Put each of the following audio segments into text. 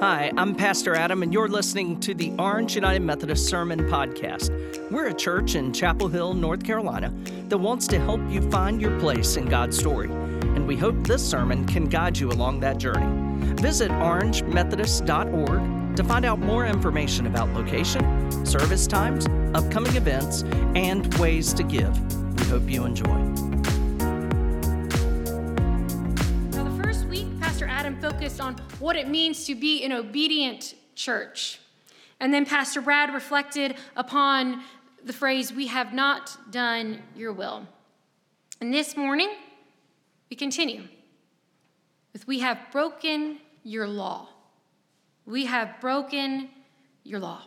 Hi, I'm Pastor Adam, and you're listening to the Orange United Methodist Sermon Podcast. We're a church in Chapel Hill, North Carolina, that wants to help you find your place in God's story. And we hope this sermon can guide you along that journey. Visit orangemethodist.org to find out more information about location, service times, upcoming events, and ways to give. We hope you enjoy. Focused on what it means to be an obedient church. And then Pastor Brad reflected upon the phrase, We have not done your will. And this morning, we continue with, We have broken your law. We have broken your law.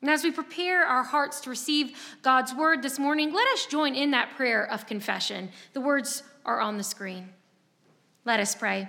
And as we prepare our hearts to receive God's word this morning, let us join in that prayer of confession. The words are on the screen. Let us pray.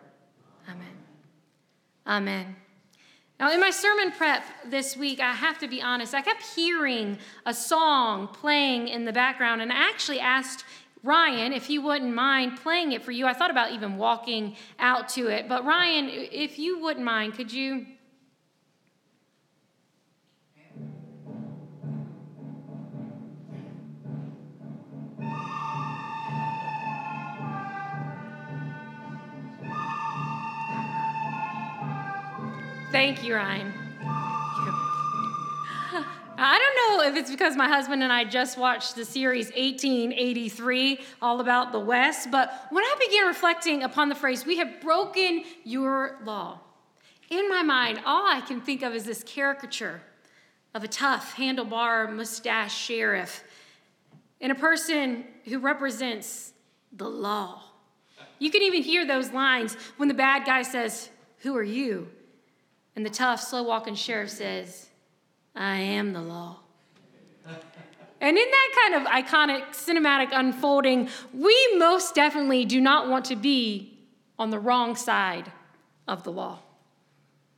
Amen. Amen. Now, in my sermon prep this week, I have to be honest, I kept hearing a song playing in the background, and I actually asked Ryan, if he wouldn't mind playing it for you, I thought about even walking out to it. But Ryan, if you wouldn't mind, could you? Thank you, Ryan. I don't know if it's because my husband and I just watched the series 1883, all about the West, but when I began reflecting upon the phrase, we have broken your law, in my mind, all I can think of is this caricature of a tough, handlebar, mustache sheriff and a person who represents the law. You can even hear those lines when the bad guy says, Who are you? And the tough, slow walking sheriff says, I am the law. And in that kind of iconic cinematic unfolding, we most definitely do not want to be on the wrong side of the law.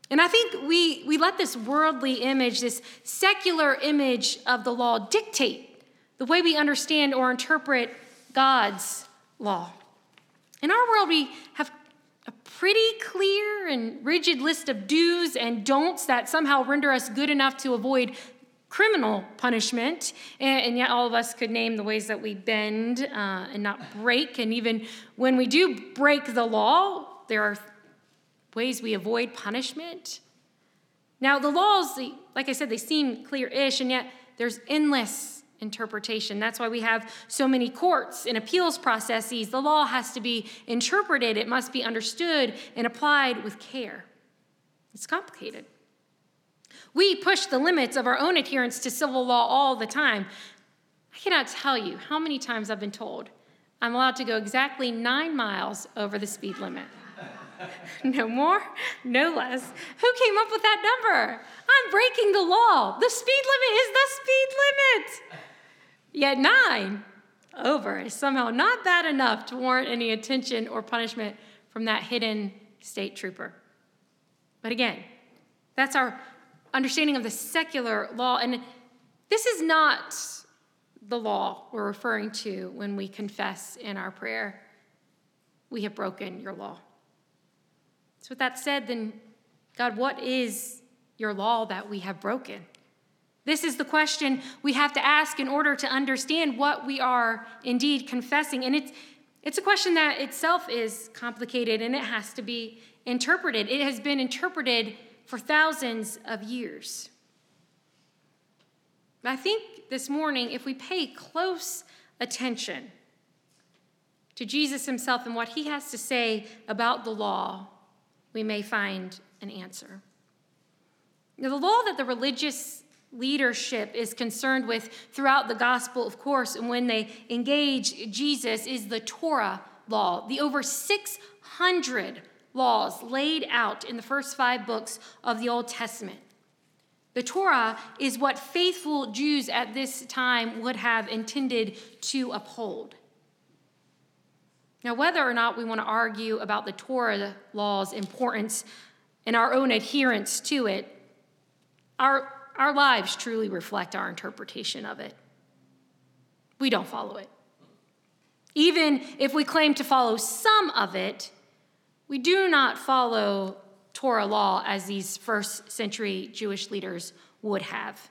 And I think we, we let this worldly image, this secular image of the law, dictate the way we understand or interpret God's law. In our world, we have pretty clear and rigid list of do's and don'ts that somehow render us good enough to avoid criminal punishment. And, and yet, all of us could name the ways that we bend uh, and not break. And even when we do break the law, there are ways we avoid punishment. Now, the laws, like I said, they seem clear ish, and yet there's endless interpretation. That's why we have so many courts and appeals processes. The law has to be interpreted, it must be understood and applied with care. It's complicated. We push the limits of our own adherence to civil law all the time. I cannot tell you how many times I've been told I'm allowed to go exactly nine miles over the speed limit. no more, no less. Who came up with that number? I'm breaking the law. The speed limit is the speed limit. Yet nine over is somehow not bad enough to warrant any attention or punishment from that hidden state trooper. But again, that's our understanding of the secular law. And this is not the law we're referring to when we confess in our prayer. We have broken your law. So, with that said, then, God, what is your law that we have broken? This is the question we have to ask in order to understand what we are indeed confessing. And it's, it's a question that itself is complicated and it has to be interpreted. It has been interpreted for thousands of years. I think this morning, if we pay close attention to Jesus himself and what he has to say about the law, we may find an answer. Now, the law that the religious leadership is concerned with throughout the gospel, of course, and when they engage Jesus, is the Torah law, the over 600 laws laid out in the first five books of the Old Testament. The Torah is what faithful Jews at this time would have intended to uphold. Now, whether or not we want to argue about the Torah law's importance and our own adherence to it, our, our lives truly reflect our interpretation of it. We don't follow it. Even if we claim to follow some of it, we do not follow Torah law as these first century Jewish leaders would have.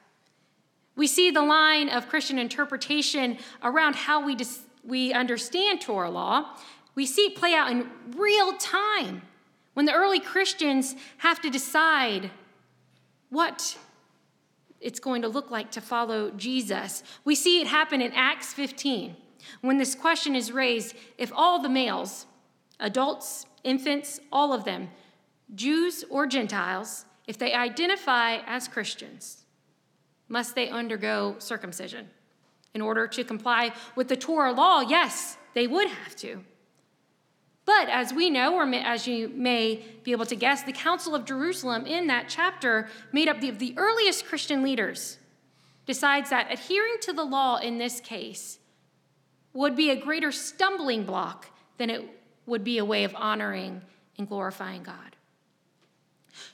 We see the line of Christian interpretation around how we, dis- we understand Torah law. We see it play out in real time when the early Christians have to decide what it's going to look like to follow Jesus. We see it happen in Acts 15 when this question is raised if all the males, adults, infants, all of them, Jews or Gentiles, if they identify as Christians, must they undergo circumcision? In order to comply with the Torah law, yes, they would have to. But as we know, or as you may be able to guess, the Council of Jerusalem in that chapter, made up of the earliest Christian leaders, decides that adhering to the law in this case would be a greater stumbling block than it would be a way of honoring and glorifying God.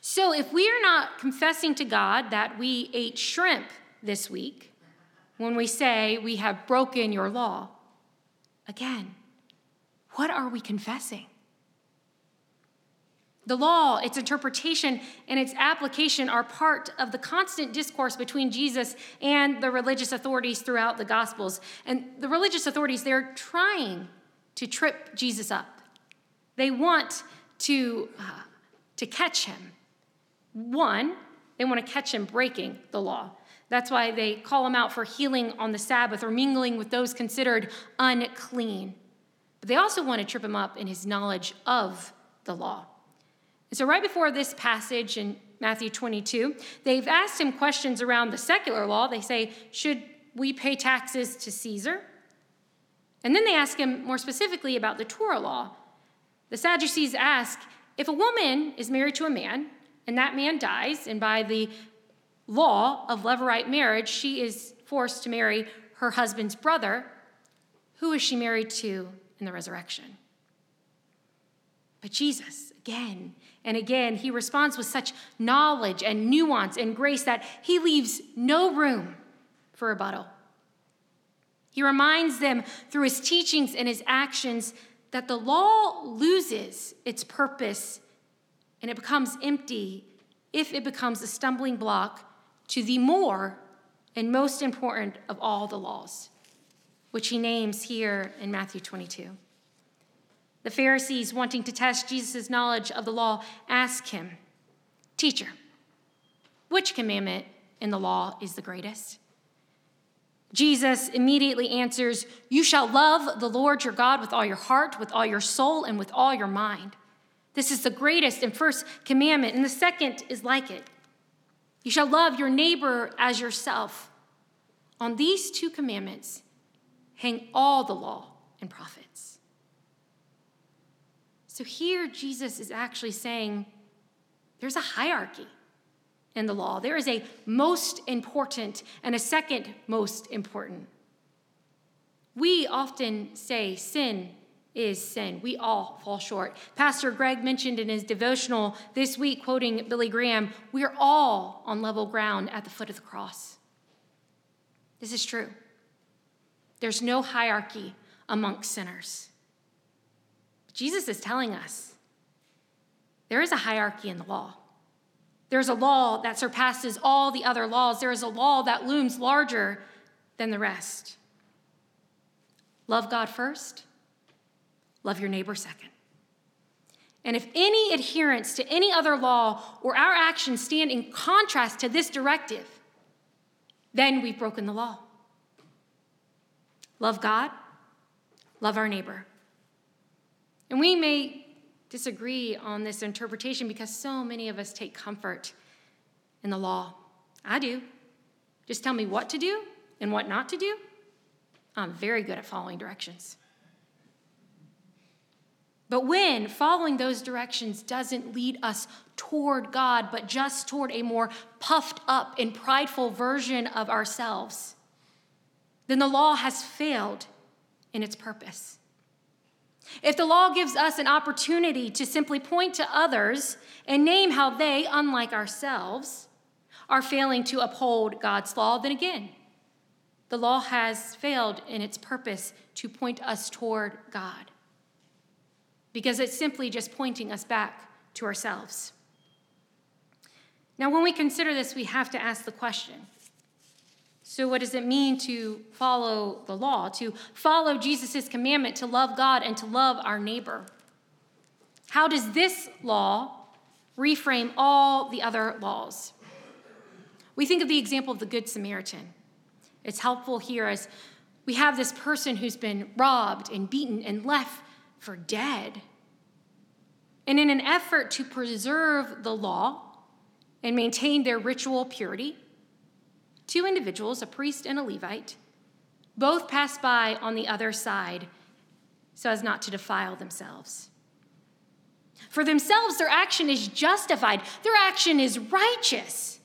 So, if we are not confessing to God that we ate shrimp this week, when we say we have broken your law, again, what are we confessing? The law, its interpretation, and its application are part of the constant discourse between Jesus and the religious authorities throughout the Gospels. And the religious authorities, they're trying to trip Jesus up. They want to, uh, to catch him. One, they want to catch him breaking the law. That's why they call him out for healing on the Sabbath or mingling with those considered unclean. But they also want to trip him up in his knowledge of the law. And so, right before this passage in Matthew 22, they've asked him questions around the secular law. They say, Should we pay taxes to Caesar? And then they ask him more specifically about the Torah law. The Sadducees ask, If a woman is married to a man and that man dies, and by the law of levirate marriage, she is forced to marry her husband's brother, who is she married to in the resurrection? But Jesus, again and again, he responds with such knowledge and nuance and grace that he leaves no room for rebuttal. He reminds them through his teachings and his actions that the law loses its purpose and it becomes empty if it becomes a stumbling block to the more and most important of all the laws, which he names here in Matthew 22. The Pharisees, wanting to test Jesus' knowledge of the law, ask him, Teacher, which commandment in the law is the greatest? Jesus immediately answers, You shall love the Lord your God with all your heart, with all your soul, and with all your mind. This is the greatest and first commandment, and the second is like it. You shall love your neighbor as yourself. On these two commandments hang all the law and prophets. So here, Jesus is actually saying there's a hierarchy in the law. There is a most important and a second most important. We often say sin is sin. We all fall short. Pastor Greg mentioned in his devotional this week, quoting Billy Graham, we're all on level ground at the foot of the cross. This is true. There's no hierarchy amongst sinners. Jesus is telling us there is a hierarchy in the law. There's a law that surpasses all the other laws. There is a law that looms larger than the rest. Love God first, love your neighbor second. And if any adherence to any other law or our actions stand in contrast to this directive, then we've broken the law. Love God, love our neighbor. And we may disagree on this interpretation because so many of us take comfort in the law. I do. Just tell me what to do and what not to do. I'm very good at following directions. But when following those directions doesn't lead us toward God, but just toward a more puffed up and prideful version of ourselves, then the law has failed in its purpose. If the law gives us an opportunity to simply point to others and name how they, unlike ourselves, are failing to uphold God's law, then again, the law has failed in its purpose to point us toward God because it's simply just pointing us back to ourselves. Now, when we consider this, we have to ask the question so, what does it mean to follow the law, to follow Jesus' commandment to love God and to love our neighbor? How does this law reframe all the other laws? We think of the example of the Good Samaritan. It's helpful here as we have this person who's been robbed and beaten and left for dead. And in an effort to preserve the law and maintain their ritual purity, two individuals, a priest and a Levite, both pass by on the other side so as not to defile themselves. For themselves, their action is justified, their action is righteous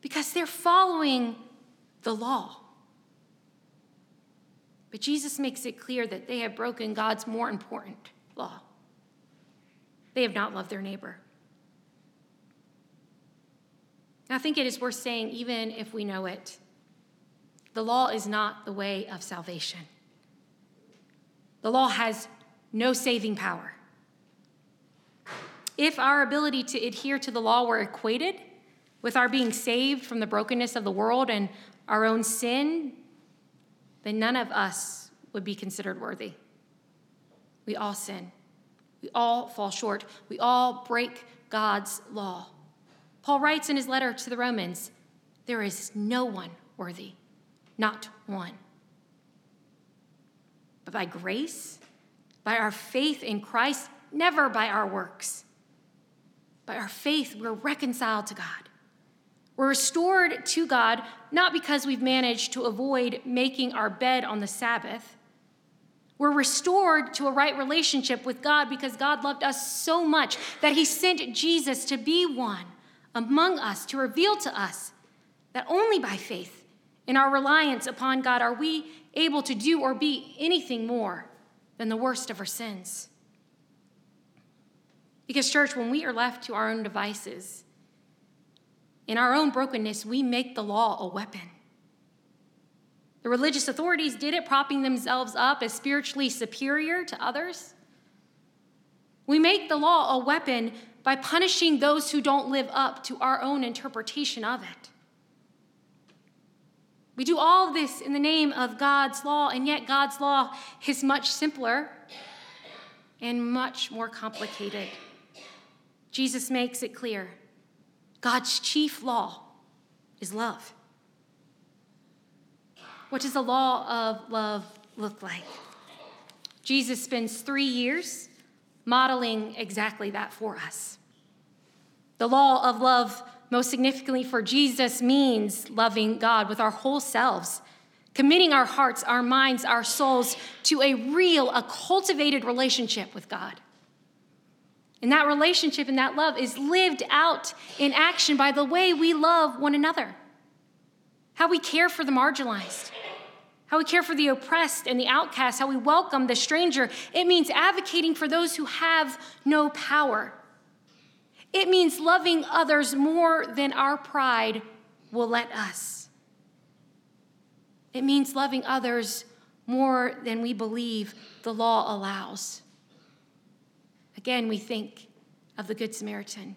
because they're following the law. But Jesus makes it clear that they have broken God's more important law. They have not loved their neighbor. I think it is worth saying, even if we know it, the law is not the way of salvation. The law has no saving power. If our ability to adhere to the law were equated with our being saved from the brokenness of the world and our own sin, then none of us would be considered worthy. We all sin. We all fall short. We all break God's law. Paul writes in his letter to the Romans there is no one worthy, not one. But by grace, by our faith in Christ, never by our works. By our faith, we're reconciled to God. We're restored to God not because we've managed to avoid making our bed on the Sabbath. We're restored to a right relationship with God because God loved us so much that He sent Jesus to be one among us, to reveal to us that only by faith in our reliance upon God are we able to do or be anything more than the worst of our sins. Because, church, when we are left to our own devices, in our own brokenness, we make the law a weapon. The religious authorities did it, propping themselves up as spiritually superior to others. We make the law a weapon by punishing those who don't live up to our own interpretation of it. We do all this in the name of God's law, and yet God's law is much simpler and much more complicated. Jesus makes it clear God's chief law is love. What does the law of love look like? Jesus spends three years modeling exactly that for us. The law of love, most significantly for Jesus, means loving God with our whole selves, committing our hearts, our minds, our souls to a real, a cultivated relationship with God. And that relationship and that love is lived out in action by the way we love one another, how we care for the marginalized, how we care for the oppressed and the outcast, how we welcome the stranger. It means advocating for those who have no power. It means loving others more than our pride will let us. It means loving others more than we believe the law allows. Again, we think of the Good Samaritan.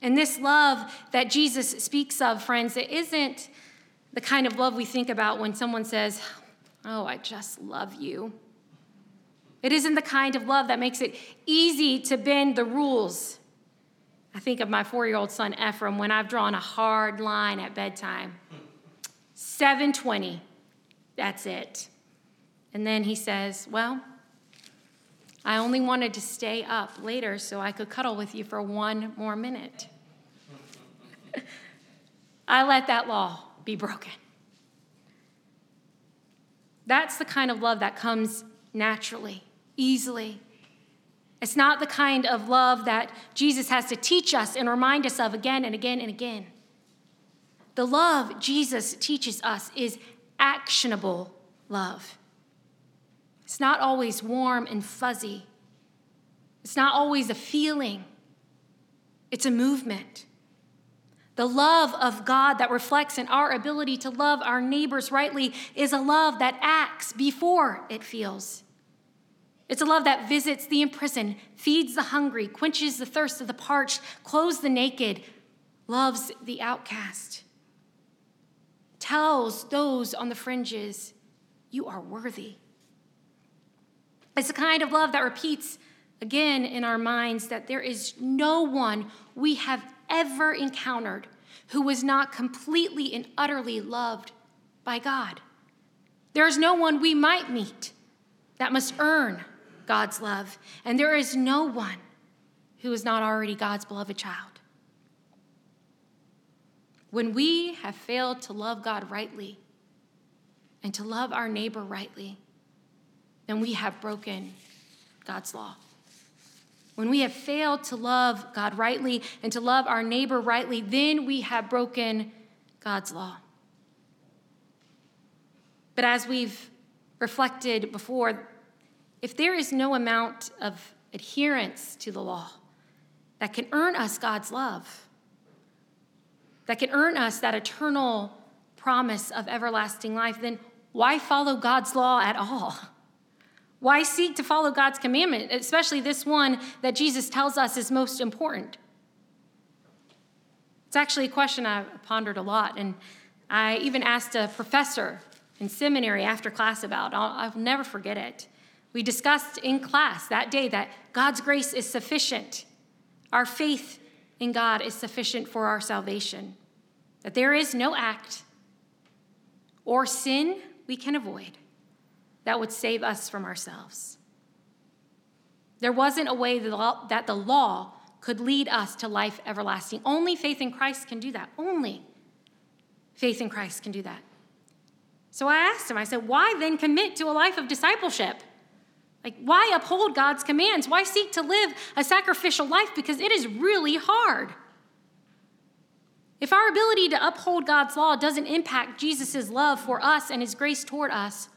And this love that Jesus speaks of, friends, it isn't the kind of love we think about when someone says, Oh, I just love you. It isn't the kind of love that makes it easy to bend the rules. I think of my four year old son Ephraim when I've drawn a hard line at bedtime 720, that's it. And then he says, Well, I only wanted to stay up later so I could cuddle with you for one more minute. I let that law be broken. That's the kind of love that comes naturally easily. It's not the kind of love that Jesus has to teach us and remind us of again and again and again. The love Jesus teaches us is actionable love. It's not always warm and fuzzy, it's not always a feeling, it's a movement. The love of God that reflects in our ability to love our neighbors rightly is a love that acts before it feels. It's a love that visits the imprisoned, feeds the hungry, quenches the thirst of the parched, clothes the naked, loves the outcast, tells those on the fringes, You are worthy. It's a kind of love that repeats again in our minds that there is no one we have ever encountered who was not completely and utterly loved by God. There is no one we might meet that must earn God's love, and there is no one who is not already God's beloved child. When we have failed to love God rightly and to love our neighbor rightly, then we have broken God's law. When we have failed to love God rightly and to love our neighbor rightly, then we have broken God's law. But as we've reflected before, if there is no amount of adherence to the law that can earn us God's love, that can earn us that eternal promise of everlasting life, then why follow God's law at all? Why seek to follow God's commandment, especially this one that Jesus tells us is most important? It's actually a question I've pondered a lot, and I even asked a professor in seminary after class about. I'll, I'll never forget it. We discussed in class that day that God's grace is sufficient. Our faith in God is sufficient for our salvation. That there is no act or sin we can avoid that would save us from ourselves. There wasn't a way that the law could lead us to life everlasting. Only faith in Christ can do that. Only faith in Christ can do that. So I asked him, I said, why then commit to a life of discipleship? Like, why uphold God's commands? Why seek to live a sacrificial life? Because it is really hard. If our ability to uphold God's law doesn't impact Jesus' love for us and his grace toward us,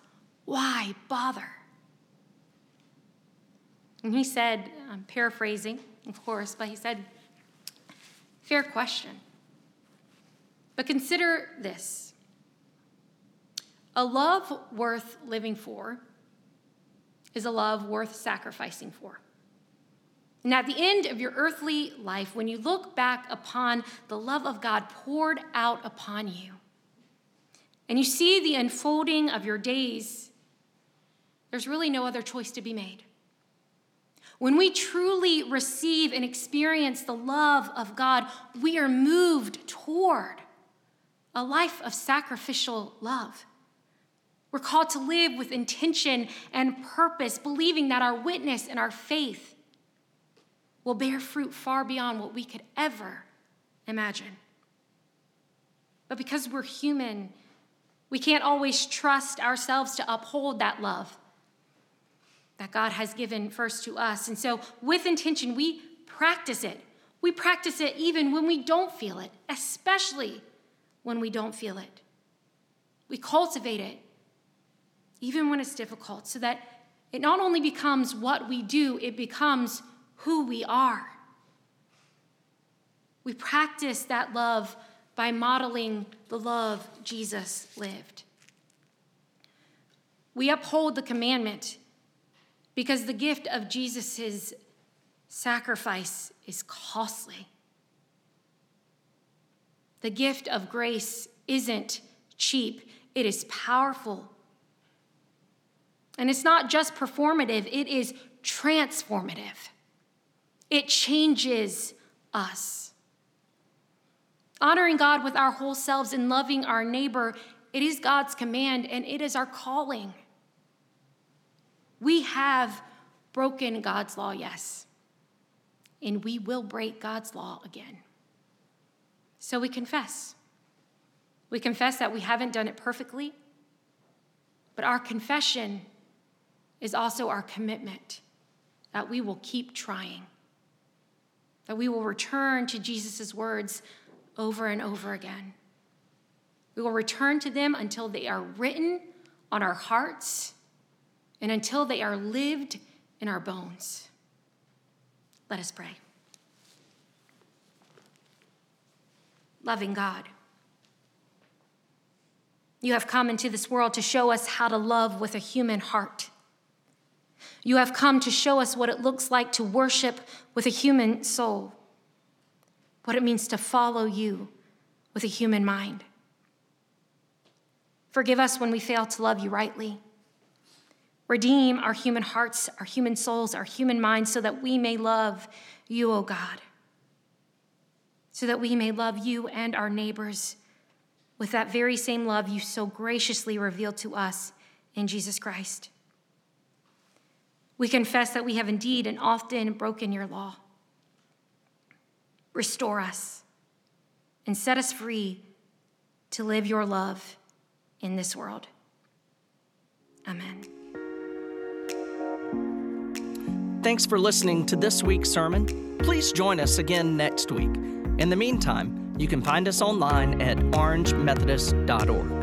why bother? And he said, I'm paraphrasing, of course, but he said, Fair question. But consider this a love worth living for is a love worth sacrificing for. And at the end of your earthly life, when you look back upon the love of God poured out upon you, and you see the unfolding of your days, there's really no other choice to be made. When we truly receive and experience the love of God, we are moved toward a life of sacrificial love. We're called to live with intention and purpose, believing that our witness and our faith will bear fruit far beyond what we could ever imagine. But because we're human, we can't always trust ourselves to uphold that love that God has given first to us. And so, with intention, we practice it. We practice it even when we don't feel it, especially when we don't feel it. We cultivate it even when it's difficult, so that it not only becomes what we do, it becomes who we are. We practice that love by modeling the love Jesus lived. We uphold the commandment because the gift of Jesus' sacrifice is costly. The gift of grace isn't cheap, it is powerful and it's not just performative, it is transformative. It changes us. Honoring God with our whole selves and loving our neighbor, it is God's command and it is our calling. We have broken God's law, yes, and we will break God's law again. So we confess. We confess that we haven't done it perfectly, but our confession is also our commitment that we will keep trying, that we will return to Jesus' words over and over again. We will return to them until they are written on our hearts and until they are lived in our bones. Let us pray. Loving God, you have come into this world to show us how to love with a human heart. You have come to show us what it looks like to worship with a human soul, what it means to follow you with a human mind. Forgive us when we fail to love you rightly. Redeem our human hearts, our human souls, our human minds, so that we may love you, O God. So that we may love you and our neighbors with that very same love you so graciously revealed to us in Jesus Christ. We confess that we have indeed and often broken your law. Restore us and set us free to live your love in this world. Amen. Thanks for listening to this week's sermon. Please join us again next week. In the meantime, you can find us online at orangemethodist.org.